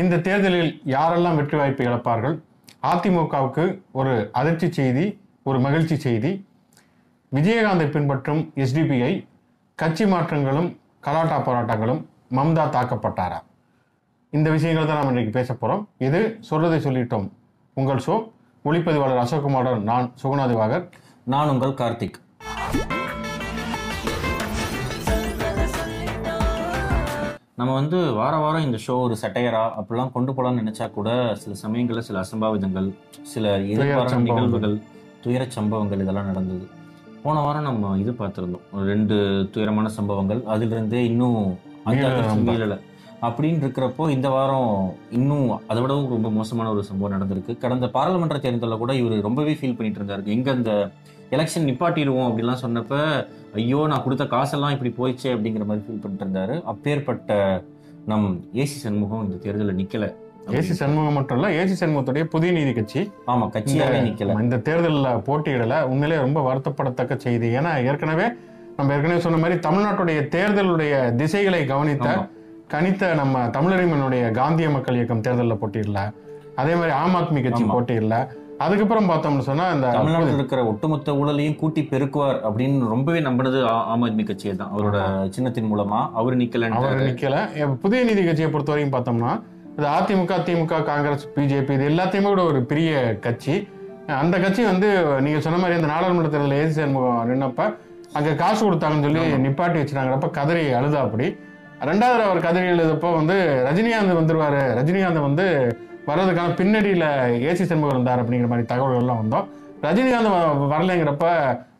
இந்த தேர்தலில் யாரெல்லாம் வெற்றி வாய்ப்பு இழப்பார்கள்? அதிமுகவுக்கு ஒரு அதிர்ச்சி செய்தி ஒரு மகிழ்ச்சி செய்தி. விஜயகாந்தை பின்பற்றும் எஸ்டிபிஐ கட்சி மாற்றங்களும் கலாட்டா போராட்டங்களும் மம்தா தாக்கப்பட்டாரா? இந்த விஷயங்கள் தான் நாம் இன்றைக்கு பேச போகிறோம் இது சொல்றதை சொல்லிட்டோம். உங்கள் ஷோ ஒளிப்பதிவாளர் அசோக்குமாருடன் நான் சுகுணாதிவாகர் நான் உங்கள் கார்த்திக். நம்ம வந்து வார வாரம் இந்த ஷோ ஒரு சட்டையரா அப்படிலாம் கொண்டு போகலாம்னு நினைச்சா கூட சில சமயங்களில் சில அசம்பாவிதங்கள் சில எதிர்பாராத. நிகழ்வுகள் துயரச் சம்பவங்கள் இதெல்லாம் நடந்தது. போன வாரம் நம்ம இது பார்த்துருந்தோம். ரெண்டு துயரமான சம்பவங்கள். அதிலிருந்தே இன்னும். மீளல. அப்படின்னு இருக்கிறப்போ இந்த வாரம் இன்னும் அதை விடவும் ரொம்ப மோசமான ஒரு சம்பவம் நடந்திருக்கு. கடந்த பாராளுமன்ற தேர்தலில் கூட இவர் ரொம்பவே ஃபீல் பண்ணிட்டு இருந்தாரு. எங்க அந்த எலெக்ஷன் நிப்பாட்டிடுவோம் அப்படிலாம் சொன்னப்ப ஐயோ நான் கொடுத்த காசெல்லாம் இப்படி போயிடுச்சே அப்படிங்கிற மாதிரி ஃபீல் பண்ணிட்டு இருந்தாரு. அப்பேற்பட்ட நம் ஏசி சண்முகம் இந்த தேர்தலில் நிக்கல ஏசி சண்முகம் மட்டும் இல்ல ஏசி சண்முகத்துடைய புதிய நீதி கட்சி. ஆமா கட்சியாவே நிக்கல. இந்த தேர்தலில் போட்டியிடல. உண்மையிலே ரொம்ப வருத்தப்படத்தக்க செய்தி. ஏன்னா ஏற்கனவே நம்ம ஏற்கனவே சொன்ன மாதிரி தமிழ்நாட்டுடைய தேர்தலுடைய திசைகளை கவனித்த. கணித்த நம்ம தமிழறிமனுடைய காந்திய மக்கள் இயக்கம் தேர்தலில் போட்டியிடல. அதே மாதிரி ஆம் ஆத்மி கட்சி. போட்டியிடல. அதுக்கப்புறம் பார்த்தோம்னு சொன்னா இந்த தமிழ்நாட்டில் இருக்கிற ஒட்டுமொத்த ஊழலையும் கூட்டி பெருக்குவார் அப்படின்னு ரொம்பவே நம்பினது ஆம் ஆத்மி கட்சியை தான். அவரோட சின்னத்தின் மூலமா அவர் அவர் நிக்கலன்னு நிக்கல புதிய நீதி கட்சியை பொறுத்த வரைக்கும் பார்த்தோம்னா இது அதிமுக திமுக காங்கிரஸ் பிஜேபி இது எல்லாத்தையுமே கூட ஒரு பெரிய கட்சி. அந்த கட்சி வந்து நீங்க சொன்ன மாதிரி இந்த நாடாளுமன்ற தேர்தலில் ஏசி சண்முகம் நின்னப்ப அங்க காசு கொடுத்தாங்கன்னு சொல்லி நிப்பாட்டி வச்சிருந்தாங்கிறப்ப கதறி அழுதா அப்படி ரெண்டாவது அவர் கதறி எழுதப்போ வந்து ரஜினிகாந்த் வந்துருவாரு. ரஜினிகாந்த் வந்து வர்றதுக்கான பின்னணியில் ஏசி சண்முகம் இருந்தார் அப்படிங்கிற மாதிரி தகவல்கள்லாம் வந்தோம். ரஜினிகாந்த் வ- வரலைங்கிறப்ப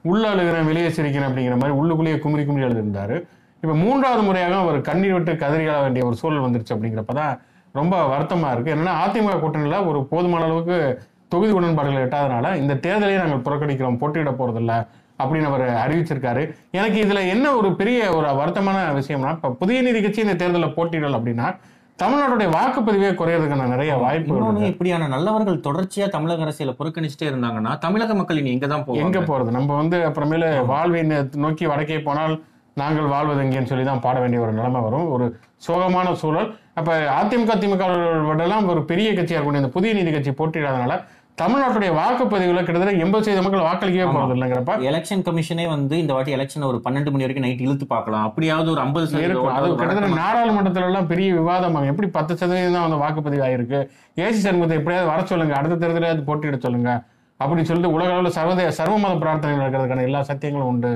உள்ள அழுகிறேன் வெளியே சிரிக்கிறேன் அப்படிங்கிற மாதிரி உள்ளுக்குள்ளேயே குமரி குமரி எழுதியிருந்தார். இப்போ மூன்றாவது முறையாக அவர் கண்ணீர் விட்டு கதறி அழ வேண்டிய ஒரு சூழல் வந்துருச்சு அப்படிங்கிறப்ப தான் ரொம்ப வருத்தமாக இருக்குது என்னன்னா அதிமுக கூட்டணியில் ஒரு போதுமான அளவுக்கு தொகுதி உடன்பாடுகள் எட்டாதனால இந்த தேர்தலையே நாங்கள் புறக்கணிக்கிறோம் போட்டியிட போகிறதில்ல அப்படின்னு அவர் அறிவிச்சிருக்காரு. எனக்கு இதில் என்ன ஒரு பெரிய ஒரு வருத்தமான விஷயம்னா இப்போ புதிய நீதி கட்சி இந்த தேர்தலில் போட்டியிடல் அப்படின்னா தமிழ்நாட்டுடைய வாக்குப்பதிவே குறையறதுக்கான நிறைய இருக்கு. இப்படியான நல்லவர்கள் தொடர்ச்சியா தமிழக அரசியல புறக்கணிச்சுட்டே இருந்தாங்கன்னா தமிழக மக்கள் இனி எங்க தான் எங்க போறது? நம்ம வந்து அப்புறமேல வாழ்வை நோக்கி வடக்கே போனால் நாங்கள் வாழ்வது எங்கேன்னு சொல்லி தான் பாட வேண்டிய ஒரு நிலைமை வரும். ஒரு சோகமான சூழல். அப்ப அதிமுக திமுக விடலாம் ஒரு பெரிய கட்சியா இருக்கக்கூடிய இந்த புதிய நீதி கட்சி போட்டியிடாதனால தமிழ்நாட்டுடைய வாக்குப்பதிவுல கிட்டத்தட்ட எண்பது சதவீத மக்கள் வாக்களிக்கவே. போறது இல்லைங்கிறப்ப எலெக்ஷன் கமிஷனே வந்து இந்த வாட்டி எலெக்ஷன் ஒரு பன்னெண்டு மணி வரைக்கும் நைட் இழுத்து பார்க்கலாம். அப்படியாவது ஒரு ஐம்பது இருக்கும். அது கிட்டத்தட்ட நாடாளுமன்றத்துல எல்லாம் பெரிய விவாதம். எப்படி பத்து சதவீதம் தான் வந்து வாக்குப்பதிவு ஆயிருக்கு? ஏசி சண்முகத்தை எப்படியாவது வர சொல்லுங்க. அடுத்த தேர்தலாவது போட்டியிட சொல்லுங்க. அப்படின்னு சொல்லிட்டு உலக அளவில் சர்வதே சர்வமத பிரார்த்தனை நடக்கிறதுக்கான எல்லா சத்தியங்களும் உண்டு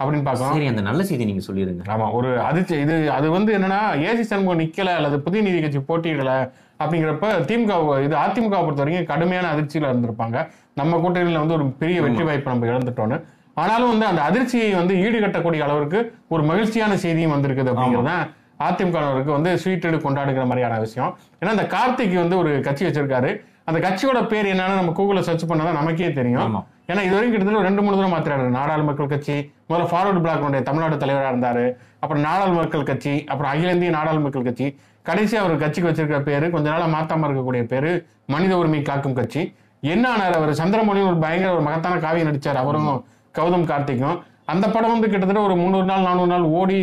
அப்படின்னு பார்க்கலாம். சரி அந்த நல்ல செய்தி நீங்க சொல்லிருங்க. ஆமா ஒரு அதிர்ச்சி. இது அது வந்து என்னன்னா ஏசி சண்முகம் நிக்கல அல்லது புதிய நீதி கட்சி போட்டியிடல அப்படிங்கிறப்ப திமுக இது அதிமுக பொறுத்த வரைக்கும் கடுமையான அதிர்ச்சியில இருந்திருப்பாங்க. நம்ம கூட்டணியில வந்து ஒரு பெரிய வெற்றி வாய்ப்பு நம்ம இழந்துட்டோம்னு. ஆனாலும் வந்து அந்த அதிர்ச்சியை வந்து ஈடுகட்டக்கூடிய அளவிற்கு ஒரு மகிழ்ச்சியான செய்தியும் வந்திருக்குது அப்படிங்கிறது தான் அதிமுகவினருக்கு வந்து ஸ்வீட் கொண்டாடுகிற மாதிரியான விஷயம். ஏன்னா அந்த கார்த்திக் வந்து ஒரு கட்சி வச்சிருக்காரு. அந்த கட்சியோட பேர் என்னன்னு நம்ம கூகுளில் சர்ச் பண்ணாதான் நமக்கே தெரியும். ஏன்னா இது வரைக்கும் கிட்டத்தட்ட ரெண்டு மூணு தடவை மாத்திராரு. நாடாளு மக்கள் கட்சி முதல்ல ஃபார்வர்டு பிளாக்னுடைய தமிழ்நாடு தலைவராக இருந்தாரு. அப்புறம் நாடாளு மக்கள் கட்சி அப்புறம் அகில இந்திய நாடாளு மக்கள் கட்சி. கடைசி அவர் கட்சிக்கு வச்சிருக்கிற பேரு கொஞ்ச நாளா மாத்தாம இருக்கக்கூடிய பேரு மனித உரிமை காக்கும் கட்சி. என்ன ஆனார் அவர்? சந்திரமொழின்னு ஒரு பயங்கர ஒரு மகத்தான காவியம் நடிச்சார் அவரும் கௌதம் கார்த்திக்கும். அந்த படம் வந்து கிட்டத்தட்ட ஒரு முந்நூறு நாள் நானூறு நாள் ஓடி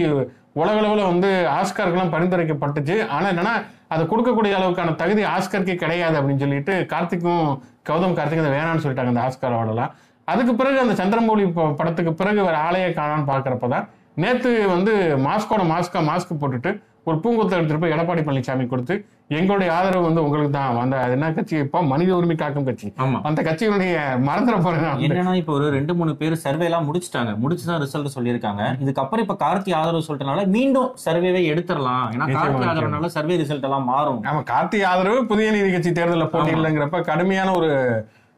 உலக அளவில் வந்து ஆஸ்காருக்கெல்லாம் பரிந்துரைக்கப்பட்டுச்சு. ஆனா என்னன்னா அதை கொடுக்கக்கூடிய அளவுக்கான தகுதி ஆஸ்கருக்கே கிடையாது அப்படின்னு சொல்லிட்டு கார்த்திக்கும் கௌதம் கார்த்திக் அதை வேணாம்னு சொல்லிட்டாங்க அந்த ஆஸ்கார் அவார்டெல்லாம் அதுக்கு பிறகு அந்த சந்திரமௌலி படத்துக்கு பிறகு வேற ஆளையே காணான்னு பார்க்கறப்ப தான் நேத்து வந்து மாஸ்கோட மாஸ்கா மாஸ்க் போட்டுட்டு ஒரு பூங்கொத்தை எடுத்துட்டு போய் எடப்பாடி பழனிசாமி கொடுத்து எங்களுடைய ஆதரவு வந்து உங்களுக்கு தான். அந்த அது என்ன கட்சி? இப்போ மனித உரிமை காக்கும் கட்சி. அந்த கட்சியினுடைய மறந்துட போறேன். என்னன்னா இப்ப ஒரு ரெண்டு மூணு பேர் சர்வே எல்லாம் முடிச்சிட்டாங்க. முடிச்சுதான் ரிசல்ட் சொல்லியிருக்காங்க. இதுக்கப்புறம் இப்ப கார்த்தி ஆதரவு சொல்லிட்டனால மீண்டும் சர்வேவை எடுத்துடலாம். ஏன்னா கார்த்தி. ஆதரவுனால சர்வே ரிசல்ட் எல்லாம் மாறும். ஆமா கார்த்தி ஆதரவு புதிய நீதி கட்சி தேர்தலில் போட்டியில்லைங்கிறப்ப கடுமையான ஒரு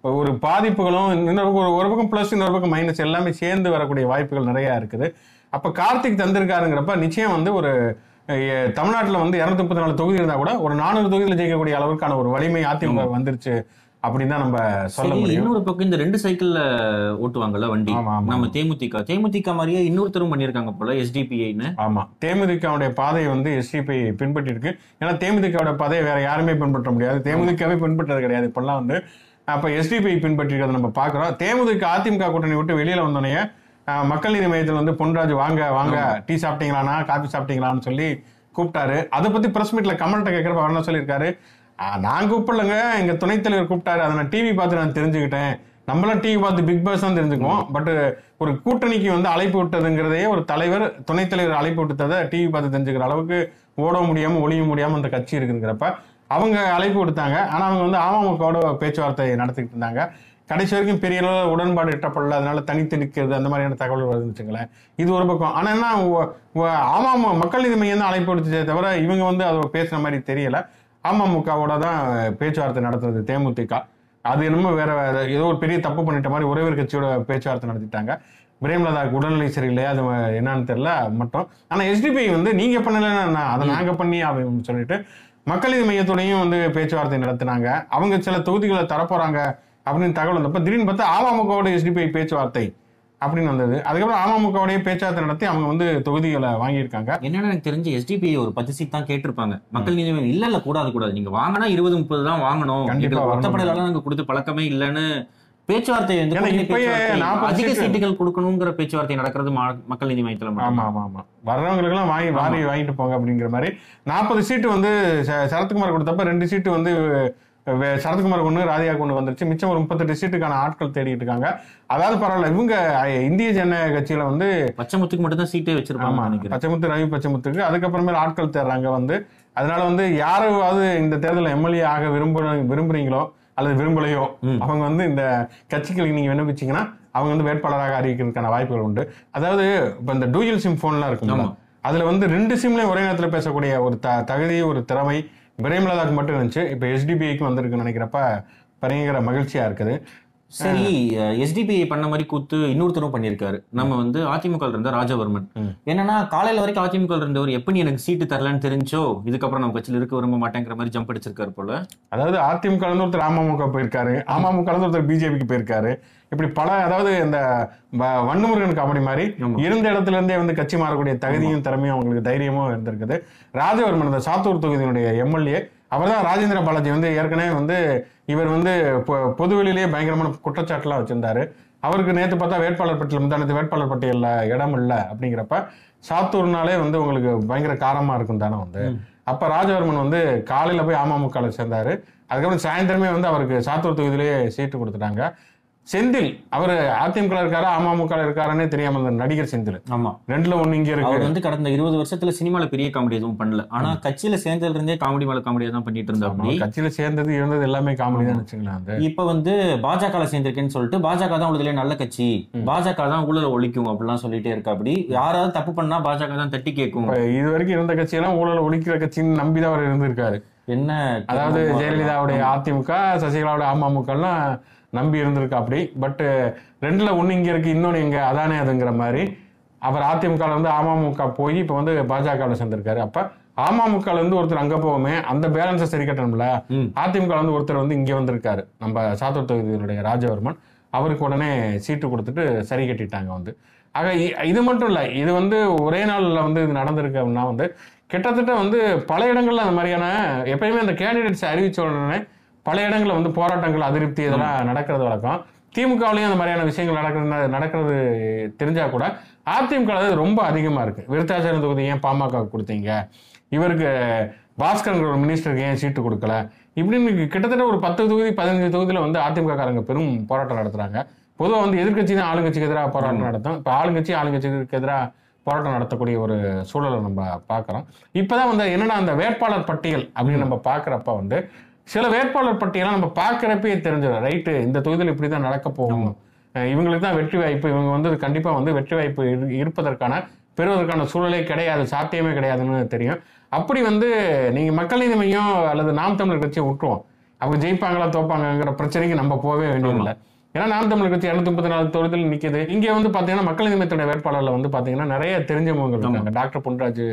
ஒரு பாதிப்புகளும் இன்னொரு ஒரு பக்கம் பிளஸ் இன்னொரு பக்கம் மைனஸ் எல்லாமே சேர்ந்து வரக்கூடிய வாய்ப்புகள் நிறைய இருக்குது. அப்ப கார்த்திக் தந்திருக்காருங்கிறப்ப நிச்சயம் வந்து ஒரு தமிழ்நாட்டுல வந்து இருநூத்தி முப்பத்தி நாலு தொகுதி இருந்தா கூட ஒரு நானூறு தொகுதியில் ஜெயிக்கக்கூடிய அளவுக்கான ஒரு வலிமை அதிமுக வந்துருச்சு அப்படின்னு தான் நம்ம சொல்ல முடியும். இன்னொரு பக்கம் இந்த ரெண்டு சைக்கிள்ல ஓட்டுவாங்கல்ல வண்டி. நம்ம தேமுதிக தேமுதிக மாதிரியே இன்னொருத்தரும் பண்ணிருக்காங்க போல எஸ்டிபிஐன்னு ஆமா. தேமுதிகவுடைய பாதையை வந்து எஸ்டிபி பின்பற்றி இருக்கு ஏன்னா தேமுதிகவுடைய பாதையை வேற யாருமே பின்பற்ற முடியாது. தேமுதிகவே பின்பற்றது கிடையாது. இப்பெல்லாம் வந்து அப்ப எஸ்டிபி பின்பற்றி இருக்கிறத நம்ம பாக்குறோம் தேமுதிக அதிமுக கூட்டணி விட்டு வெளியில வந்தோடனே மக்கள் நீதி மையத்தில் வந்து பொன்ராஜ் வாங்க வாங்க டீ சாப்பிட்டீங்களாண்ணா காபி சாப்பிட்டீங்களான்னு சொல்லி கூப்பிட்டாரு. அதை பத்தி பிரஸ் மீட்ல கமெண்ட் கேட்கிறப்ப அவர் என்ன சொல்லியிருக்காரு? "ஆ, நான் கூப்பிடலங்க. எங்க துணைத் தலைவர் கூப்பிட்டாரு. அதை நான் டிவி பார்த்து நான் தெரிஞ்சுக்கிட்டேன். நம்மளாம் டிவி பார்த்து பிக் பாஸ் தான் தெரிஞ்சுக்குவோம். பட் ஒரு கூட்டணிக்கு வந்து அழைப்பு விட்டதுங்கிறதையே ஒரு தலைவர் துணைத் தலைவர் அழைப்பு விட்டதை டிவி பார்த்து தெரிஞ்சுக்கிற அளவுக்கு ஓட முடியாம ஒளிய முடியாம அந்த கட்சி இருக்குங்கிறப்ப அவங்க அழைப்பு விடுத்தாங்க. ஆனா அவங்க வந்து அமமுகவோட பேச்சுவார்த்தை நடத்திக்கிட்டு இருந்தாங்க. கடைசி வரைக்கும் பெரிய அளவில் உடன்பாடு எட்டப்படல அதனால தனித்து நிற்கிறது அந்த மாதிரியான தகவல் வருதுன்னு இது ஒரு பக்கம். ஆனா என்ன ஆமாம் மக்கள் நீதி மையம் தான் அழைப்பு விடுச்சே தவிர இவங்க வந்து அதை பேசுன மாதிரி தெரியல. அமமுகவோட தான் பேச்சுவார்த்தை நடத்துறது தேமுதிக. அது என்னமோ வேற வேற ஏதோ ஒரு பெரிய தப்பு பண்ணிட்ட மாதிரி உறவினர் கட்சியோட பேச்சுவார்த்தை நடத்திட்டாங்க. பிரேமலதாக்கு உடல்நிலை சரியில்லையா அது என்னன்னு தெரியல மட்டும். ஆனா எஸ்டிபி வந்து நீங்க பண்ணலன்னா அதை நாங்க பண்ணி அப்படின்னு சொல்லிட்டு மக்கள் இது மையத்தோடையும் வந்து பேச்சுவார்த்தை நடத்தினாங்க. அவங்க சில தொகுதிகளை தரப்போறாங்க. அப்படின்னு தகவல் வந்தப்ப திடீர்னு பார்த்தா அமமுகவோட எஸ்டிபி பேச்சுவார்த்தை அப்படின்னு வந்தது. அதுக்கப்புறம் அமமுகவோடய பேச்சுவார்த்தை நடத்தி அவங்க வந்து தொகுதிகளை வாங்கியிருக்காங்க. என்னன்னு எனக்கு தெரிஞ்சு எஸ்டிபி ஒரு பத்து சீட் தான் கேட்டிருப்பாங்க. மக்கள் நீதி இல்ல இல்ல கூடாது கூடாது. நீங்க வாங்கினா இருபது முப்பது தான் வாங்கணும். ஒத்தப்படையில நாங்க கொடுத்து பழக்கமே இல்லைன்னு பேச்சுவார்த்தை வந்து ஏன்னா கூட்டணி இப்பயே பேச்சுவார்த்தை, 40 அதிக சீட்டு- சீட்டுகள் கொடுக்கணுங்கிற பேச்சுவார்த்தை நடக்கிறது மக்கள் நீதி மையத்துல ஆமா ஆமா ஆமா. வர்றவங்களுக்கெல்லாம் வாங்கி வாரி வாங்கிட்டு போங்க அப்படிங்கிற மாதிரி. நாற்பது சீட்டு வந்து சரத்குமார் கொடுத்தப்ப ரெண்டு சீட்டு வந்து சரத்குமார் கொண்டு ராதிகா கொண்டு வந்துருச்சு. மிச்சம் ஒரு முப்பத்தெட்டு சீட்டுக்கான ஆட்கள் தேடிட்டு இருக்காங்க. அதாவது பரவாயில்ல இவங்க இந்திய ஜனநாயக கட்சியில வந்து பச்சைமுத்துக்கு மட்டும் தான் சீட்டே வச்சிருப்பாங்க பச்சைமுத்து ரவி பச்சைமுத்துக்கு. அதுக்கப்புறமேல ஆட்கள் தேடுறாங்க வந்து. அதனால வந்து யாராவது இந்த தேர்தலில் எம்எல்ஏ ஆக விரும்ப விரும்புறீங்களோ அல்லது விரும்பலையோ. அவங்க வந்து இந்த கட்சிகளுக்கு நீங்க விண்ணப்பிச்சீங்கன்னா அவங்க வந்து வேட்பாளராக அறிவிக்கிறதுக்கான வாய்ப்புகள் உண்டு. அதாவது இப்ப இந்த டூயல் சிம் போன்லாம் இருக்கும். அதுல வந்து ரெண்டு சிம்லயும் ஒரே நேரத்துல பேசக்கூடிய ஒரு த தகுதி ஒரு திறமை பிரேமலதாக்கு மட்டும் இருந்துச்சு. இப்ப எஸ்டிபிஐக்கு வந்திருக்குன்னு நினைக்கிறப்ப பயங்கர மகிழ்ச்சியா இருக்குது. சரி எஸ்டிபிஐ பண்ண மாதிரி கூத்து இன்னொருத்தரும் பண்ணியிருக்காரு. நம்ம வந்து அதிமுக இருந்த ராஜவர்மன். என்னன்னா காலையில வரைக்கும் அதிமுக இருந்தவர் எப்ப நீ எனக்கு சீட்டு தரலன்னு தெரிஞ்சோ இதுக்கப்புறம் நம்ம கட்சியில இருக்க விரும்ப மாட்டேங்கிற மாதிரி ஜம்ப் அடிச்சிருக்காரு போல. அதாவது அதிமுக ஒருத்தர் அமமுக போயிருக்காரு. அமமுக ஒருத்தர் பிஜேபிக்கு போயிருக்காரு. இப்படி பல அதாவது இந்த வ- வன்னுமுருகன் காமெடி மாதிரி. இருந்த இடத்துல இருந்தே வந்து கட்சி மாறக்கூடிய தகுதியும் திறமையும் அவங்களுக்கு தைரியமும் இருந்திருக்குது. ராஜவர்மன் இந்த சாத்தூர் தொகுதியினுடைய எம்எல்ஏ அவர் தான் ராஜேந்திர பாலாஜி வந்து ஏற்கனவே வந்து இவர் வந்து பொதுவெளியிலேயே பயங்கரமான குற்றச்சாட்டுலாம் வச்சிருந்தாரு. அவருக்கு நேற்று பார்த்தா வேட்பாளர் பட்டியல் முந்தானத்து வேட்பாளர் பட்டியலில் இடம் இல்லை அப்படிங்கிறப்ப சாத்தூர்னாலே வந்து உங்களுக்கு பயங்கர காரமா இருக்கும் தானே வந்து. அப்ப ராஜவர்மன் வந்து காலையில போய் அமமுகல சேர்ந்தாரு. அதுக்கப்புறம் சாயந்தரமே வந்து அவருக்கு சாத்தூர் தொகுதியிலேயே சீட்டு கொடுத்துட்டாங்க. செந்தில் அவர் அதிமுக இருக்காரா அமமுக இருக்காருன்னே தெரியாம அந்த நடிகர் செந்தில். ஆமா. ரெண்டுல ஒண்ணு இங்க இருக்கு. அவர் வந்து கடந்த இருபது வருஷத்துல சினிமால பெரிய காமெடி எதுவும் பண்ணல. ஆனா கட்சியில சேர்ந்ததுல இருந்தே காமெடி மேல காமெடியா தான் பண்ணிட்டு இருந்தா ஆமா, கட்சியில சேர்ந்தது இருந்தது எல்லாமே காமெடி தான் வச்சுக்கலாம் இப்ப வந்து பாஜக சேர்ந்திருக்கேன்னு சொல்லிட்டு பாஜக தான் உள்ளதுலயே நல்ல கட்சி. பாஜக தான் ஊழலை ஒழிக்கும் அப்படிலாம் சொல்லிட்டே இருக்கா அப்படி. யாராவது தப்பு பண்ணா பாஜக தான் தட்டி கேட்கும். இது வரைக்கும் இருந்த கட்சியெல்லாம் ஊழல் ஒழிக்கிற கட்சின்னு நம்பிதான் அவர் இருந்திருக்காரு. என்ன அதாவது ஜெயலலிதாவுடைய அதிமுக சசிகலாவுடைய அமமுக எல்லாம் நம்பி இருந்திருக்கா அப்படி. பட் ரெண்டுல ஒண்ணு இங்க இருக்கு இன்னொன்னு இங்க அதானே அதுங்கிற மாதிரி. அவர் அதிமுக ல இருந்து அமமுக போய் இப்ப வந்து பாஜக சேர்ந்திருக்காரு. அப்ப அமமுக ல இருந்து ஒருத்தர் அங்க போவோமே அந்த பேலன்ஸை சரி கட்டணும்ல? ம். அதிமுக ல இருந்து ஒருத்தர் வந்து இங்க வந்திருக்காரு. நம்ம சாத்தூர் தொகுதியினுடைய ராஜவர்மன் அவருக்கு உடனே சீட்டு கொடுத்துட்டு சரி கட்டிட்டாங்க வந்து. ஆக இது மட்டும் இல்லை இது வந்து ஒரே நாள்ல வந்து இது நடந்திருக்கு அப்படின்னா வந்து கிட்டத்தட்ட வந்து பல இடங்கள்ல அந்த மாதிரியான எப்பயுமே அந்த கேண்டிடேட்ஸ் அறிவிச்ச உடனே பல இடங்கள்ல வந்து போராட்டங்கள் அதிருப்தி இதெல்லாம் நடக்கிறது வழக்கம். திமுகவிலையும் அந்த மாதிரியான விஷயங்கள் நடக்கிறது நடக்கிறது தெரிஞ்சா கூட அதிமுக ரொம்ப அதிகமா இருக்கு. விருத்தாச்சலம் தொகுதி ஏன் பாமக கொடுத்தீங்க? இவருக்கு பாஸ்கர் ஒரு மினிஸ்டருக்கு ஏன் சீட்டு கொடுக்கல? இப்படின்னு கிட்டத்தட்ட ஒரு பத்து தொகுதி பதினஞ்சு தொகுதியில வந்து அதிமுக காரங்க பெரும் போராட்டம் நடத்துறாங்க. பொதுவாக வந்து எதிர்க்கட்சி தான் ஆளுங்கட்சிக்கு எதிராக போராட்டம் நடத்தும். இப்போ ஆளுங்கட்சி ஆளுங்கட்சிக்கு எதிராக போராட்டம் நடத்தக்கூடிய ஒரு சூழலை நம்ம பார்க்குறோம் இப்போதான் வந்து என்னன்னா அந்த வேட்பாளர் பட்டியல் அப்படின்னு நம்ம பார்க்குறப்ப வந்து சில வேட்பாளர் பட்டியலாம் நம்ம பார்க்குறப்பே தெரிஞ்சிடும். ரைட்டு இந்த தொகுதியில் இப்படி தான் நடக்க போகும் இவங்களுக்கு தான் வெற்றி வாய்ப்பு இவங்க வந்து கண்டிப்பா வந்து வெற்றி வாய்ப்பு இரு- இருப்பதற்கான பெறுவதற்கான சூழலே கிடையாது சாத்தியமே கிடையாதுன்னு தெரியும். அப்படி வந்து நீங்க மக்கள் நீதி மையம் அல்லது நாம் தமிழர் கட்சியை விட்டுருவோம் அவங்க ஜெயிப்பாங்களா தோப்பாங்கங்கிற பிரச்சனைக்கு நம்ம போகவே வேண்டியதில்லை. ஏன்னா நாம் தமிழர் கட்சி இரநூத்தி முப்பத்தி நாலு தொகுதியில் நிக்குது. இங்க வந்து பாத்தீங்கன்னா மக்கள் நீதி மையத்துடைய வேட்பாளர்ல வந்து பாத்தீங்கன்னா நிறைய தெரிஞ்சவங்க இருக்காங்க. டாக்டர் பொன்ராஜ்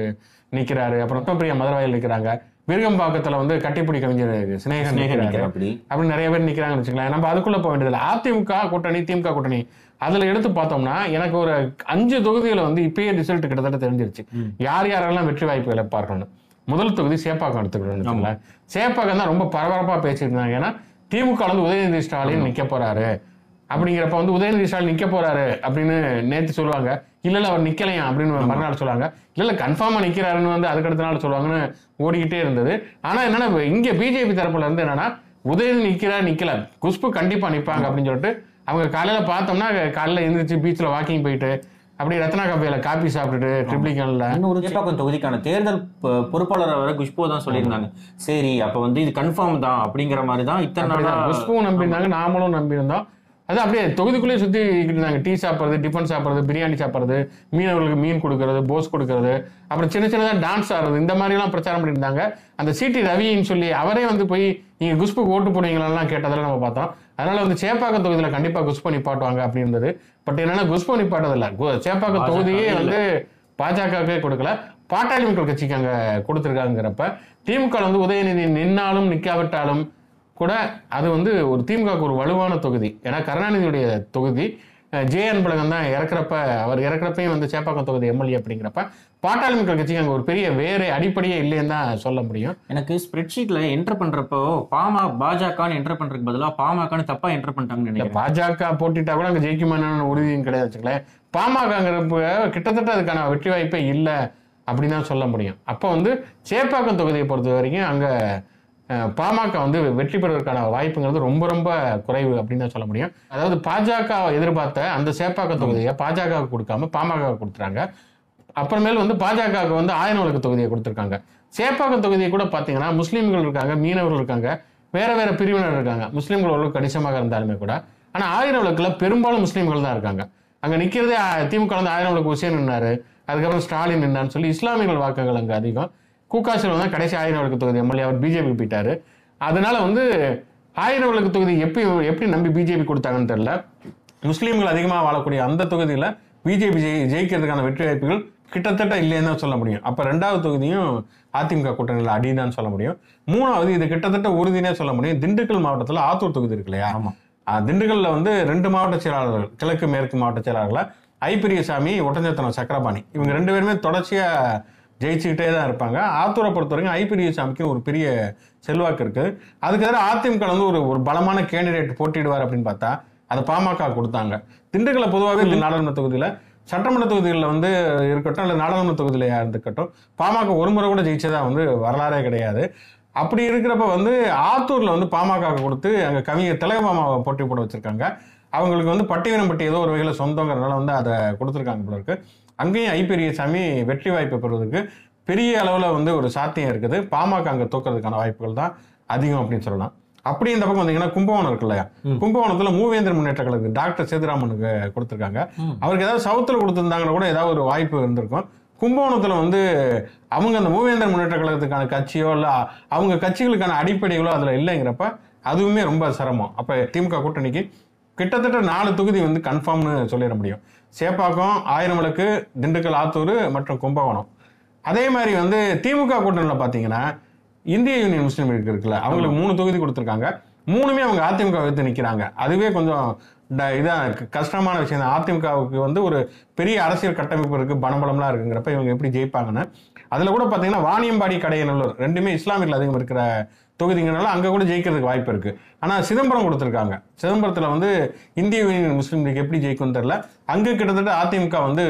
நிக்கிறாரு அப்புறம் பிரியா மதுரவாயில் நிக்கிறாங்க. விருகம்பாக்கத்துல வந்து கட்டிப்பிடி கவிஞர் சிநேகன் அப்படி அப்படி நிறைய பேர் நிக்கிறாங்கன்னு வச்சுக்கலாம் நம்ம அதுக்குள்ள போக வேண்டியதில்லை. அதிமுக கூட்டணி திமுக கூட்டணி. அதுல எடுத்து பார்த்தோம்னா எனக்கு ஒரு அஞ்சு தொகுதிகளை வந்து இப்பயே ரிசல்ட் கிட்டத்தட்ட தெரிஞ்சிருச்சு. யார் யாரெல்லாம் வெற்றி வாய்ப்பு இழப்பார்கள்னு முதல் தொகுதி சேப்பாக்கம் வச்சுக்கோங்களேன். சேப்பாக்கம் தான் ரொம்ப பரபரப்பா பேசிட்டு இருந்தாங்க ஏன்னா திமுக இருந்து உதயநிதி ஸ்டாலின் நிக்க போறாரு. அப்படிங்கிறப்ப வந்து உதயநிதி ஸ்டாலின் நிக்க போறாரு அப்படின்னு நேத்து சொல்லுவாங்க. இல்ல இல்ல அவர் நிக்கலையா அப்படின்னு மறுநாள் சொல்லுவாங்க. இல்ல இல்ல கன்ஃபார்மா நிக்கிறாருன்னு வந்து அதுக்கடுத்த நாள் சொல்லுவாங்கன்னு ஓடிக்கிட்டே இருந்தது. ஆனா என்னன்னா இங்க பிஜேபி தரப்புல இருந்து என்னன்னா உதயநிதி நிக்கிறா நிக்கல. குஷ்பு கண்டிப்பா நிப்பாங்க அப்படின்னு சொல்லிட்டு அவங்க காலையில பார்த்தோம்னா காலையில எந்திரிச்சு பீச்ல வாக்கிங் போயிட்டு அப்படியே ரத்னா கஃபேல காபி சாப்பிட்டுட்டு ட்ரிப்ளிகன்ல இன்னொரு சேப்பாக்கம் தொகுதிக்கான தேர்தல் பொ- பொறுப்பாளர் வர குஷ்பு தான் சொல்லியிருந்தாங்க. சரி அப்ப வந்து இது கன்ஃபார்ம் தான் அப்படிங்கிற மாதிரி தான் இத்தனை நாளா குஷ்புவும் நம்பியிருந்தாங்க நாமளும் நம்பியிருந்தோம். அது அப்படியே தொகுதிக்குள்ளேயே சுத்திக்கிட்டு இருந்தாங்க. டீ சாப்பிட்றது டிஃபன் சாப்பிட்றது பிரியாணி சாப்பிட்றது மீனவர்களுக்கு மீன் கொடுக்கறது போஸ் கொடுக்கறது அப்புறம் சின்ன சின்னதாக டான்ஸ் ஆடுறது இந்த மாதிரிலாம் பிரச்சாரம் பண்ணியிருந்தாங்க. அந்த சிடி ரவின்னு சொல்லி அவரே வந்து போய் நீங்க குஷ்புக்கு ஓட்டு போடுவீங்களாலாம் கேட்டதெல்லாம் நம்ம பார்த்தோம். அதனால வந்து சேப்பாக்கம் தொகுதியில் கண்டிப்பா குஷ்பு நிப்பாட்டுவாங்க அப்படின்னு இருந்தது. பட் என்னன்னா குஷ்பு நிப்பாட்டதில்ல சேப்பாக்கம் தொகுதியே. வந்து பாஜகவுக்கே கொடுக்கல. பாட்டாளி மக்கள் கட்சிக்கு அங்க கொடுத்துருக்காங்கிறப்ப திமுக வந்து உதயநிதி நின்னாலும் நிக்காவிட்டாலும் கூட அது வந்து ஒரு திமுகவுக்கு ஒரு வலுவான தொகுதி. ஏன்னா கருணாநிதியுடைய தொகுதி ஜே அன்பழகன் தான் இறக்குறப்ப அவர் இறக்குறப்பையும் வந்து சேப்பாக்கம் தொகுதி எம்எல்ஏ அப்படிங்கிறப்ப பாட்டாளி மக்கள் கட்சிக்கு அங்கே ஒரு பெரிய வேறு அடிப்படையே இல்லைன்னு தான் சொல்ல முடியும். எனக்கு ஸ்ப்ரெட்ஷீட்ல என்டர் பண்றப்போ பாமா பாஜகன்னு என்டர் பண்றதுக்கு பதிலா பாமகன்னு தப்பா என்டர் பண்ணிட்டாங்கன்னு நினைக்கிறேன். பாஜக போட்டிட்டா கூட அங்கே ஜெயிக்குமான்னு உறுதியும் கிடையாது வச்சுங்களேன் பாமகங்கிறப்ப கிட்டத்தட்ட அதுக்கான வெற்றி வாய்ப்பே இல்லை அப்படின்னு தான் சொல்ல முடியும். அப்போ வந்து சேப்பாக்கம் தொகுதியை பொறுத்த வரைக்கும் அங்கே பாமக வந்து வெற்றி பெறுவதற்கான வாய்ப்புங்கிறது ரொம்ப ரொம்ப குறைவு அப்படின்னு தான் சொல்ல முடியும். அதாவது பாஜக எதிர்பார்த்த அந்த சேப்பாக்கம் தொகுதியை பாஜக கொடுக்காம பாமக கொடுத்துறாங்க அப்புறமேல் வந்து பாஜகவுக்கு வந்து ஆயிரம் உலக தொகுதியை கொடுத்துருக்காங்க. சேப்பாக்கம் தொகுதியை கூட பார்த்தீங்கன்னா முஸ்லீம்கள் இருக்காங்க மீனவர்கள் இருக்காங்க வேற வேற பிரிவினர் இருக்காங்க. முஸ்லீம்கள் ஓரளவு கணிசமாக இருந்தாலுமே கூட. ஆனால் ஆயிரம் விளக்குல பெரும்பாலும் முஸ்லீம்கள் தான் இருக்காங்க. அங்கே நிற்கிறதே திமுக வந்து ஆயிரம் விளக்கு ஹுசேன் நின்னாரு அதுக்கப்புறம் ஸ்டாலின் நின்னான்னு சொல்லி இஸ்லாமியர்கள் வாக்குகள் அங்கே அதிகம். கூக்காசில் தான் கடைசி ஆயிரம் தொகுதி. எம்எல்ஏ அவர் பிஜேபி போயிட்டாரு. அதனால வந்து ஆயிரம் விளக்கு தொகுதி எப்படி எப்படி நம்பி பிஜேபி கொடுத்தாங்கன்னு தெரியல. முஸ்லீம்கள் அதிகமாக வாழக்கூடிய அந்த தொகுதியில் பிஜேபி ஜெயி ஜெயிக்கிறதுக்கான வெற்றி வாய்ப்புகள் கிட்டத்தட்ட இல்லைன்னு தான் சொல்ல முடியும். அப்போ ரெண்டாவது தொகுதியும் அதிமுக கூட்டணியில் அடிதான் சொல்ல முடியும். மூணாவது இது கிட்டத்தட்ட உறுதினே சொல்ல முடியும். திண்டுக்கல் மாவட்டத்தில் ஆத்தூர் தொகுதி இருக்கு இல்லையா? திண்டுக்கல்ல வந்து ரெண்டு மாவட்ட செயலாளர்கள் கிழக்கு மேற்கு மாவட்ட செயலாளர்களை ஐ பெரியசாமி ஒட்டஞ்சத்திரம் சக்கரபாணி. இவங்க ரெண்டு பேருமே தொடர்ச்சியா ஜெயிச்சுக்கிட்டே தான் இருப்பாங்க. ஆத்தூரை பொறுத்த வரைக்கும் ஐ ஒரு பெரிய செல்வாக்கு இருக்கு. அதுக்கு எதிராக அதிமுக வந்து ஒரு ஒரு பலமான கேண்டிடேட் போட்டியிடுவார் அப்படின்னு பார்த்தா அதை பாமக கொடுத்தாங்க. திண்டுக்கல்ல பொதுவாகவே நாடாளுமன்ற தொகுதியில சட்டமன்ற தொகுதிகளில் வந்து இருக்கட்டும் அல்லது நாடாளுமன்ற தொகுதியில இருந்துக்கட்டும் பாமக ஒரு முறை கூட ஜெயிச்சதா வந்து வரலாறே கிடையாது. அப்படி இருக்கிறப்ப வந்து ஆத்தூர்ல வந்து பாமக கொடுத்து அங்க கவிஞர் திலகமாமாவை போட்டி போட வச்சிருக்காங்க. அவங்களுக்கு வந்து பட்டிவனம்பட்டி ஏதோ ஒரு வகையில் சொந்தங்கிறதுனால வந்து அதை கொடுத்துருக்காங்க போல இருக்கு. அங்கேயும் ஐ பெரியசாமி வெற்றி வாய்ப்பு பெறுவதற்கு பெரிய அளவில் வந்து ஒரு சாத்தியம் இருக்குது. பாமக அங்கே தூக்கிறதுக்கான வாய்ப்புகள் தான் அதிகம் அப்படின்னு சொல்லலாம். அப்படி இந்த பக்கம் வந்தீங்கன்னா கும்பகோணம் இருக்கு இல்லையா. கும்பகோணத்துல மூவேந்தர் முன்னேற்ற கழகம் டாக்டர் சேதுராமனுக்கு கொடுத்துருக்காங்க. அவருக்கு ஏதாவது சவுத்துல கொடுத்துருந்தாங்கன்னா கூட ஏதாவது ஒரு வாய்ப்பு இருந்திருக்கும். கும்பகோணத்துல வந்து அவங்க அந்த மூவேந்தர் முன்னேற்ற கழகத்துக்கான கட்சியோ இல்ல அவங்க கட்சிகளுக்கான அடிப்படைகளோ அதுல இல்லைங்கிறப்ப அதுவுமே ரொம்ப சிரமம். அப்ப திமுக கூட்டணிக்கு கிட்டத்தட்ட நாலு தொகுதி வந்து கன்ஃபார்ம்னு சொல்லிட முடியும். சேப்பாக்கம் ஆயிரம் விளக்கு திண்டுக்கல் ஆத்தூர் மற்றும் கும்பகோணம். அதே மாதிரி வந்து திமுக கூட்டணியில் பார்த்தீங்கன்னா இந்திய யூனியன் முஸ்லீம் லீக் இருக்குல்ல அவங்களுக்கு மூணு தொகுதி கொடுத்துருக்காங்க. மூணுமே அவங்க அதிமுக வைத்து நிற்கிறாங்க அதுவே கொஞ்சம் ட- கஷ்டமான விஷயம் தான். அதிமுகவுக்கு வந்து ஒரு பெரிய அரசியல் கட்டமைப்பு இருக்குது பணபலம்லாம் இருக்குங்கிறப்ப இவங்க எப்படி ஜெயிப்பாங்கன்னு. அதில் கூட பார்த்தீங்கன்னா வாணியம்பாடி கடையநல்லூர் ரெண்டுமே இஸ்லாமியர்கள் அதிகம் இருக்கிற தொகுதிங்கனால அங்கே கூட ஜெயிக்கிறதுக்கு வாய்ப்பு இருக்குது ஆனால் சிதம்பரம் கொடுத்துருக்காங்க. சிதம்பரத்தில் வந்து இந்திய யூனியன் முஸ்லீம் லீக் எப்படி ஜெயிக்கும்னு தெரில அங்கே கிட்டத்தட்ட அதிமுக வந்து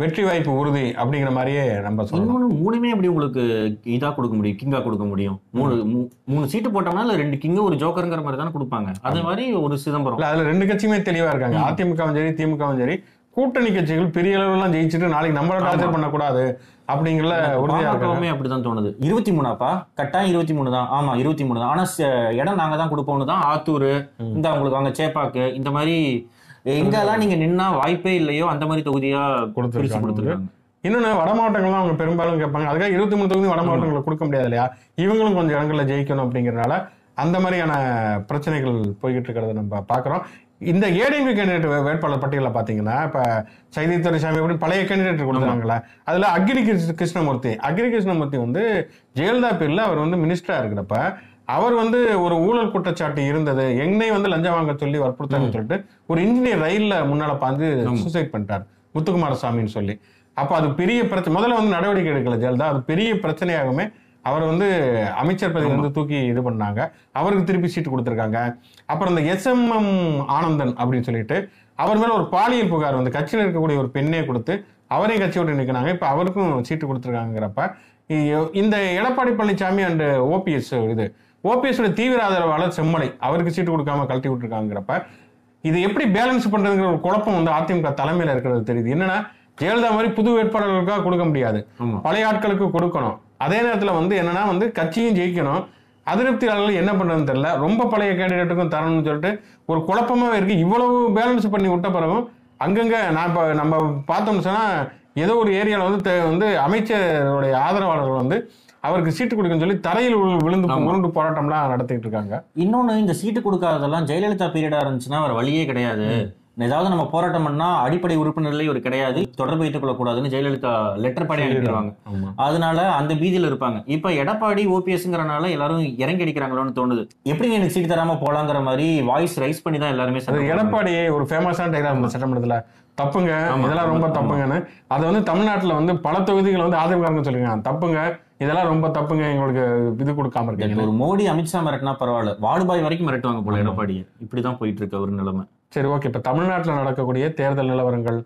வெற்றி வாய்ப்பு உறுதி அப்படிங்கிற மாதிரியே நம்ம இன்னொன்னு மூணுமே எப்படி உங்களுக்கு இதா கொடுக்க முடியும்? கிங்கா கொடுக்க முடியும்? மூணு மூணு சீட்டு போட்டோம்னா இல்ல ரெண்டு கிங்க ஒரு ஜோக்கருங்கிற மாதிரி தானே கொடுப்பாங்க. அது மாதிரி ஒரு சிதம்பரம். அதுல ரெண்டு கட்சியுமே தெளிவா இருக்காங்க. அதிமுகவும் சரி திமுகவும் சரி. கூட்டணி கட்சிகள் பெரிய அளவுலாம் ஜெயிச்சுட்டு நாளைக்கு நம்மள டார்ச்சர். பண்ணக்கூடாது அப்படிங்கிற உறுதியா இருக்காங்க. பாமகவுமே அப்படிதான் தோணுது. இருபத்தி மூணாப்பா? கட்டாயம் இருபத்தி மூணு தான். ஆமா இருபத்தி மூணு தான். ஆனா இடம் நாங்க தான் கொடுப்போம்னு தான் ஆத்தூர். இந்த உங்களுக்கு வாங்க சேப்பாக்கு இந்த மாதிரி எங்கெல்லாம் நீங்க நின்னா வாய்ப்பே இல்லையோ அந்த மாதிரி தொகுதியா பிரிச்சு கொடுத்துருக்காங்க. இன்னொன்னு வட மாவட்டங்கள்லாம் அவங்க பெரும்பாலும் கேட்பாங்க. அதுக்காக இருபத்தி மூணு தொகுதி வட மாவட்டங்களை கொடுக்க முடியாது இல்லையா இவங்களும் கொஞ்சம் இடங்கள்ல ஜெயிக்கணும் அப்படிங்கறதுனால அந்த மாதிரியான பிரச்சனைகள் போய்கிட்டு இருக்கிறத நம்ம பார்க்குறோம். இந்த ஏடிஎம்கே கேண்டிடேட் வேட்பாளர் பட்டியலில் பார்த்தீங்கன்னா இப்போ சைதி துரைசாமி அப்படின்னு பழைய கேண்டிடேட் கொடுத்தாங்கல்ல அதில் அக்னி கிருஷ்ண- கிருஷ்ணமூர்த்தி. அக்னி கிருஷ்ணமூர்த்தி வந்து ஜெயலலிதா பேரில் அவர் வந்து மினிஸ்டரா இருக்கிறப்ப அவர் வந்து ஒரு ஊழல் குற்றச்சாட்டு இருந்தது. என்னை வந்து லஞ்சம் வாங்க சொல்லி வற்புறுத்தாங்கன்னு சொல்லிட்டு ஒரு இன்ஜினியர் ரயில்ல முன்னால பாந்து. சூசைட் பண்ணிட்டார். முத்துக்குமாரசாமின்னு சொல்லி. அப்போ அது பெரிய பிரச்சனை முதல்ல வந்து நடவடிக்கை எடுக்கல ஜெயலலிதா. அது பெரிய பிரச்சனையாகவுமே அவர் வந்து அமைச்சர் பதவி வந்து தூக்கி இது பண்ணாங்க. அவருக்கு திருப்பி சீட்டு கொடுத்துருக்காங்க. அப்புறம் இந்த எஸ்எம்எம் ஆனந்தன் அப்படின்னு சொல்லிட்டு அவர் மேல ஒரு பாலியல் புகார் வந்து கட்சியில் இருக்கக்கூடிய ஒரு பெண்ணே கொடுத்து அவரையும் விட்டு நிற்கிறாங்க இப்போ அவருக்கும் சீட்டு கொடுத்துருக்காங்கிறப்ப இந்த எடப்பாடி பழனிசாமி அண்ட் ஓபிஎஸ் இது ஓபிஎஸ் தீவிர ஆதரவாளர் செம்மலை அவருக்கு சீட்டு கொடுக்காம கழட்டி விட்டுருக்காங்கிறப்ப இது எப்படி பேலன்ஸ் பண்றதுங்கிற ஒரு குழப்பம் வந்து அதிமுக தலைமையில இருக்கிறது தெரியுது. என்னன்னா ஜெயலலிதா மாதிரி புது வேட்பாளர்களுக்காக கொடுக்க முடியாது. பழைய ஆட்களுக்கு கொடுக்கணும். அதே நேரத்தில் வந்து என்னன்னா வந்து கட்சியும் ஜெயிக்கணும். அதிருப்தியாளர்கள் என்ன பண்றதுன்னு தெரியல. ரொம்ப பழைய கேண்டிடேட்டுக்கும் தரணும்னு சொல்லிட்டு ஒரு குழப்பமாவே இருக்கு. இவ்வளவு பேலன்ஸ் பண்ணி விட்ட பிறகும் அங்கங்க நான் இப்போ நம்ம பார்த்தோம்னு சொன்னா ஏதோ ஒரு ஏரியாவில் வந்து வந்து அமைச்சருடைய ஆதரவாளர்கள் வந்து அவருக்கு சீட்டு கொடுக்கணும்னு சொல்லி தரையில் விழு- விழுந்து ஆமா. உருண்டு போராட்டம்லாம் நடத்திட்டு இருக்காங்க. இன்னொன்னு இந்த சீட்டு கொடுக்காததெல்லாம் ஜெயலலிதா பீரியடா இருந்துச்சுன்னா வேற வழியே கிடையாது. ஏதாவது நம்ம போராட்டம் பண்ணா அடிப்படை உறுப்பினர்களே ஒரு கிடையாது. தொடர்பு வைத்துக் கொள்ளக்கூடாதுன்னு ஜெயலலிதா லெட்டர் படி அனுப்பிடுவாங்க. அதனால அந்த பீதியில இருப்பாங்க. இப்ப எடப்பாடி ஓபிஎஸ்ங்கிறனால எல்லாரும் இறங்கி அடிக்கிறாங்களோன்னு தோணுது. எப்படி எனக்கு சீட் தராம போலாங்கிற மாதிரி வாய்ஸ் ரைஸ் பண்ணி தான் எல்லாருமே. எடப்பாடி ஒரு ஃபேமஸான டைலாக் சட்டமன்றத்துல. தப்புங்க. இதெல்லாம் ரொம்ப. தப்புங்கன்னு. அது வந்து தமிழ்நாட்டுல வந்து பல தொகுதிகள் வந்து அதிமுக சொல்லுங்க தப்புங்க. இதெல்லாம் ரொம்ப தப்புங்க எங்களுக்கு இது கொடுக்காம இருக்கீங்க. ஒரு மோடி அமித்ஷா மிரட்டினா பரவாயில்ல. வாடுபாய் வரைக்கும் மிரட்டுவாங்க போல எடப்பாடியை இப்படிதான் போயிட்டு இருக்கு அவர் நிலைமை. சரி ஓகே. இப்ப தமிழ்நாட்டுல நடக்கக்கூடிய தேர்தல் நிலவரங்கள்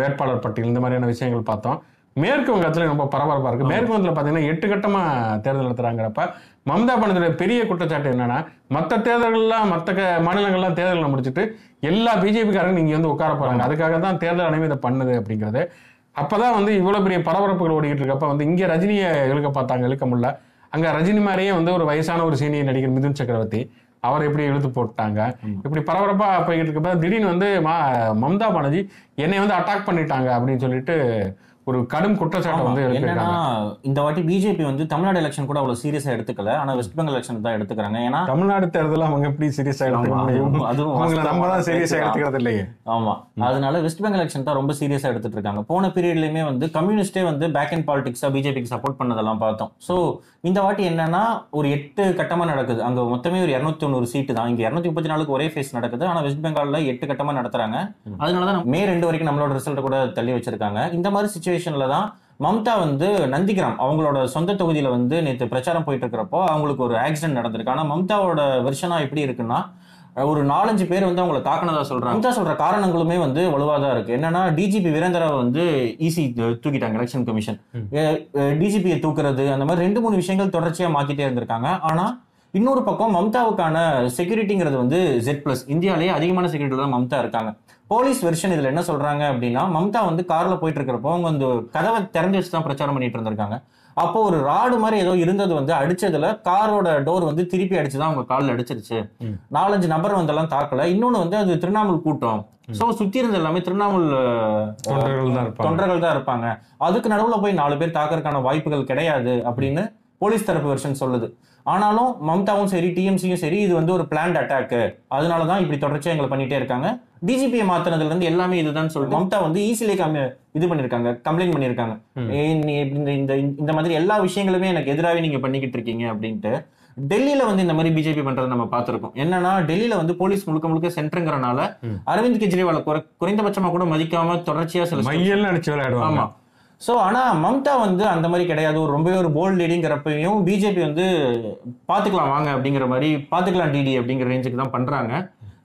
வேட்பாளர் பட்டியல் இந்த மாதிரியான விஷயங்கள் பார்த்தோம். மேற்கு வங்கத்துல ரொம்ப பரபரப்பா இருக்கு. மேற்கு வங்கத்துல பாத்தீங்கன்னா எட்டு கட்டமா தேர்தல் நடத்துறாங்கிறப்ப மம்தா பானர்ஜியோட பெரிய குற்றச்சாட்டு என்னன்னா மத்த தேர்தல்கள்லாம் மத்த மாநிலங்கள்லாம் தேர்தலை முடிச்சிட்டு எல்லா பிஜேபிக்காரங்க நீங்க வந்து உட்கார போறாங்க. அதுக்காக தான் தேர்தல் ஆணையம் இதை பண்ணுது அப்படிங்கிறது. அப்பதான் வந்து இவ்வளவு பெரிய பரபரப்புகள் ஓடிக்கிட்டு இருக்கப்ப வந்து இங்க ரஜினியை இழுக்க பார்த்தாங்க இழுக்க முடியல அங்க ரஜினி மாதிரியே வந்து ஒரு வயசான ஒரு சீனியர் நடிகர் மிதுன் சக்கரவர்த்தி அவர் எப்படி இழுத்து போட்டாங்க. இப்படி பரபரப்பா போய்கிட்டு இருக்கப்ப திடீர்னு வந்து மா- மம்தா பானர்ஜி என்னை வந்து அட்டாக் பண்ணிட்டாங்க அப்படின்னு சொல்லிட்டு ஒரு கடும் குற்றச்சாட்டை. வந்து என்னன்னா இந்த வாட்டி பிஜேபி வந்து தமிழ்நாடு எலெக்ஷன் கூட அவ்வளவு சீரியஸா எடுத்துக்கல. ஆனா வெஸ்ட் பெங்கால் எலெக்ஷன் தான் எடுத்துக்கிறாங்க. ஏன்னா தமிழ்நாடு தேர்தல் அவங்க எப்படி சீரியஸா எடுத்துக்க முடியும்? அதுவும் நம்ம தான் சீரியஸா. எடுத்துக்கிறது இல்லையே. ஆமா. அதனால வெஸ்ட் பெங்கால் எலெக்ஷன் தான் ரொம்ப சீரியஸா எடுத்துட்டு இருக்காங்க. போன பீரியட்லயுமே வந்து கம்யூனிஸ்டே வந்து பேக் அண்ட் பாலிடிக்ஸா பிஜேபிக்கு சப்போர்ட் பண்ணதெல்லாம் பார்த்தோம். சோ இந்த வாட்டி என்னன்னா ஒரு எட்டு கட்டமா நடக்குது. அங்க மொத்தமே ஒரு இருநூத்தி தொண்ணூறு சீட்டு தான். இங்க இருநூத்தி முப்பத்தி நாலுக்கு ஒரே ஃபேஸ் நடக்குது. ஆனா வெஸ்ட் பெங்கால்ல எட்டு கட்டமா நடத்துறாங்க. அதனாலதான் மே ரெண்டு வரைக்கும் நம்மளோட ரிசல்ட் கூட தள்ளி வச்சிருக்காங்க. இந்த மாதிரி சுச்சுவேஷன்ல தான் மம்தா வந்து நந்திகிராம் அவங்களோட சொந்த தொகுதியில வந்து நேற்று பிரச்சாரம் போயிட்டு இருக்கிறப்போ அவங்களுக்கு ஒரு ஆக்சிடென்ட் நடந்திருக்கு. ஆனா மம்தாவோட வெர்ஷனா எப்படி இருக்குன்னா ஒரு நாலஞ்சு பேர் வந்து அவங்கள தாக்குனதா சொல்றாங்க. மம்தா சொல்ற காரணங்களுமே வந்து வலுவா தான் இருக்கு. என்னன்னா டிஜிபி வீரேந்திராவை வந்து ஈசி தூக்கிட்டாங்க எலெக்ஷன் கமிஷன் டிஜிபியை தூக்குறது அந்த மாதிரி ரெண்டு மூணு விஷயங்கள் தொடர்ச்சியா மாத்திட்டே இருந்திருக்காங்க. ஆனா இன்னொரு பக்கம் மம்தாவுக்கான செக்யூரிட்டிங்கிறது வந்து ஜெட் பிளஸ் இந்தியாலேயே அதிகமான செக்யூரிட்டி தான் மம்தா இருக்காங்க. போலீஸ் வெர்ஷன் இதுல என்ன சொல்றாங்க அப்படின்னா மம்தா வந்து கார்ல போயிட்டு இருக்கிறப்போ அவங்க அந்த கதவை திறந்து வச்சு தான் பிரச்சாரம் பண்ணிட்டு இருந்திருக்காங்க. அப்போ ஒரு ராடு மாதிரி ஏதோ இருந்தது வந்து அடிச்சதுல காரோட டோர் வந்து திருப்பி அடிச்சுதான் அவங்க காலில் அடிச்சிருச்சு. நாலஞ்சு நபர் வந்தெல்லாம் தாக்கல. இன்னொன்னு வந்து அது திரிணாமுல் கூட்டம். சோ சுத்தி இருந்த எல்லாமே திரிணாமுல் தொண்டர்கள் தான் இருப்பாங்க. அதுக்கு நடுவுல போய் நாலு பேர் தாக்கறதுக்கான வாய்ப்புகள் கிடையாது அப்படின்னு போலீஸ் தரப்பு வெர்ஷன் சொல்லுது. ஆனாலும் மம்தாவும் சரி டிஎம்சியும் சரி இது வந்து ஒரு பிளான்ட் அட்டாக் அதனாலதான் இப்படி தொடர்ச்சியா எங்களை பண்ணிட்டே இருக்காங்க. டிஜிபியை மாத்தினதுல இருந்து எல்லாமே இதுதான் சொல்லிட்டு மம்தா வந்து ஈஸிலே இது பண்ணிருக்காங்க கம்ப்ளைண்ட் பண்ணிருக்காங்க. இந்த இந்த மாதிரி எல்லா விஷயங்களுமே எனக்கு எதிராகவே நீங்க பண்ணிக்கிட்டு இருக்கீங்க அப்படின்ட்டு டெல்லியில வந்து இந்த மாதிரி பிஜேபி பண்றதை நம்ம பார்த்திருக்கோம். என்னன்னா டெல்லியில வந்து போலீஸ் முழுக்க முழுக்க சென்டருங்கிறனால. அரவிந்த் கெஜ்ரிவாலை குறை- குறைந்தபட்சமா கூட மதிக்காம தொடர்ச்சியா சில அடிச்சு விளையாடுவாங்க. ஆமா. சோ ஆனா மம்தா வந்து அந்த மாதிரி கிடையாது. ஒரு ரொம்பவே ஒரு போல்ட் லீடிங்கிறப்பையும் பிஜேபி வந்து பாத்துக்கலாம் வாங்க அப்படிங்கிற மாதிரி பாத்துக்கலாம் டிடி அப்படிங்கிற ரேஞ்சுக்கு தான் பண்றாங்க.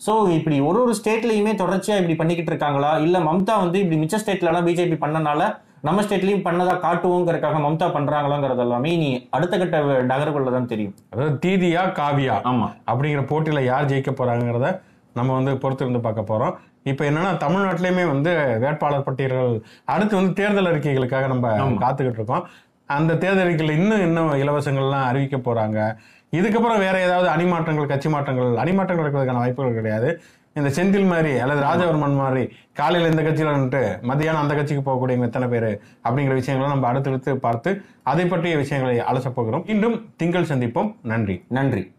சோ இப்படி ஒரு ஒரு ஸ்டேட்லயுமே தொடர்ச்சியா இப்படி பண்ணிக்கிட்டு இருக்காங்களா? இல்ல மம்தா வந்து இப்படி மிச்ச ஸ்டேட்ல எல்லாம் பிஜேபி பண்ணனால நம்ம ஸ்டேட்லயும் பண்ணதா காட்டுவோங்கிறதுக்காக மம்தா பண்றாங்களாங்கிறது எல்லாமே நீ அடுத்த கட்ட நகர்வுல தான் தெரியும். அதாவது தீதியா காவியா ஆமா. அப்படிங்கிற போட்டியில யார் ஜெயிக்க போறாங்கிறத நம்ம வந்து பொறுத்து இருந்து பார்க்க போறோம். இப்போ என்னன்னா தமிழ்நாட்டிலையுமே வந்து வேட்பாளர் பட்டியல்கள் அடுத்து வந்து தேர்தல் அறிக்கைகளுக்காக நம்ம. காத்துக்கிட்டு இருக்கோம். அந்த தேர்தல் அறிக்கையில் இன்னும் இன்னும் இலவசங்கள்லாம் அறிவிக்க போறாங்க. இதுக்கப்புறம் வேற ஏதாவது அணிமாற்றங்கள் கட்சி மாற்றங்கள் அணிமாற்றங்கள் நடக்கிறதுக்கான வாய்ப்புகள் கிடையாது. இந்த செந்தில் மாதிரி அல்லது ராஜவர்மன் மாதிரி காலையில் இந்த கட்சியில் நின்றுட்டு மத்தியானம் அந்த கட்சிக்கு போகக்கூடியவங்க எத்தனை பேர் அப்படிங்கிற விஷயங்களை நம்ம அடுத்தடுத்து பார்த்து அதை பற்றிய விஷயங்களை அலசப் போகிறோம். மீண்டும் திங்கள் சந்திப்போம். நன்றி. நன்றி.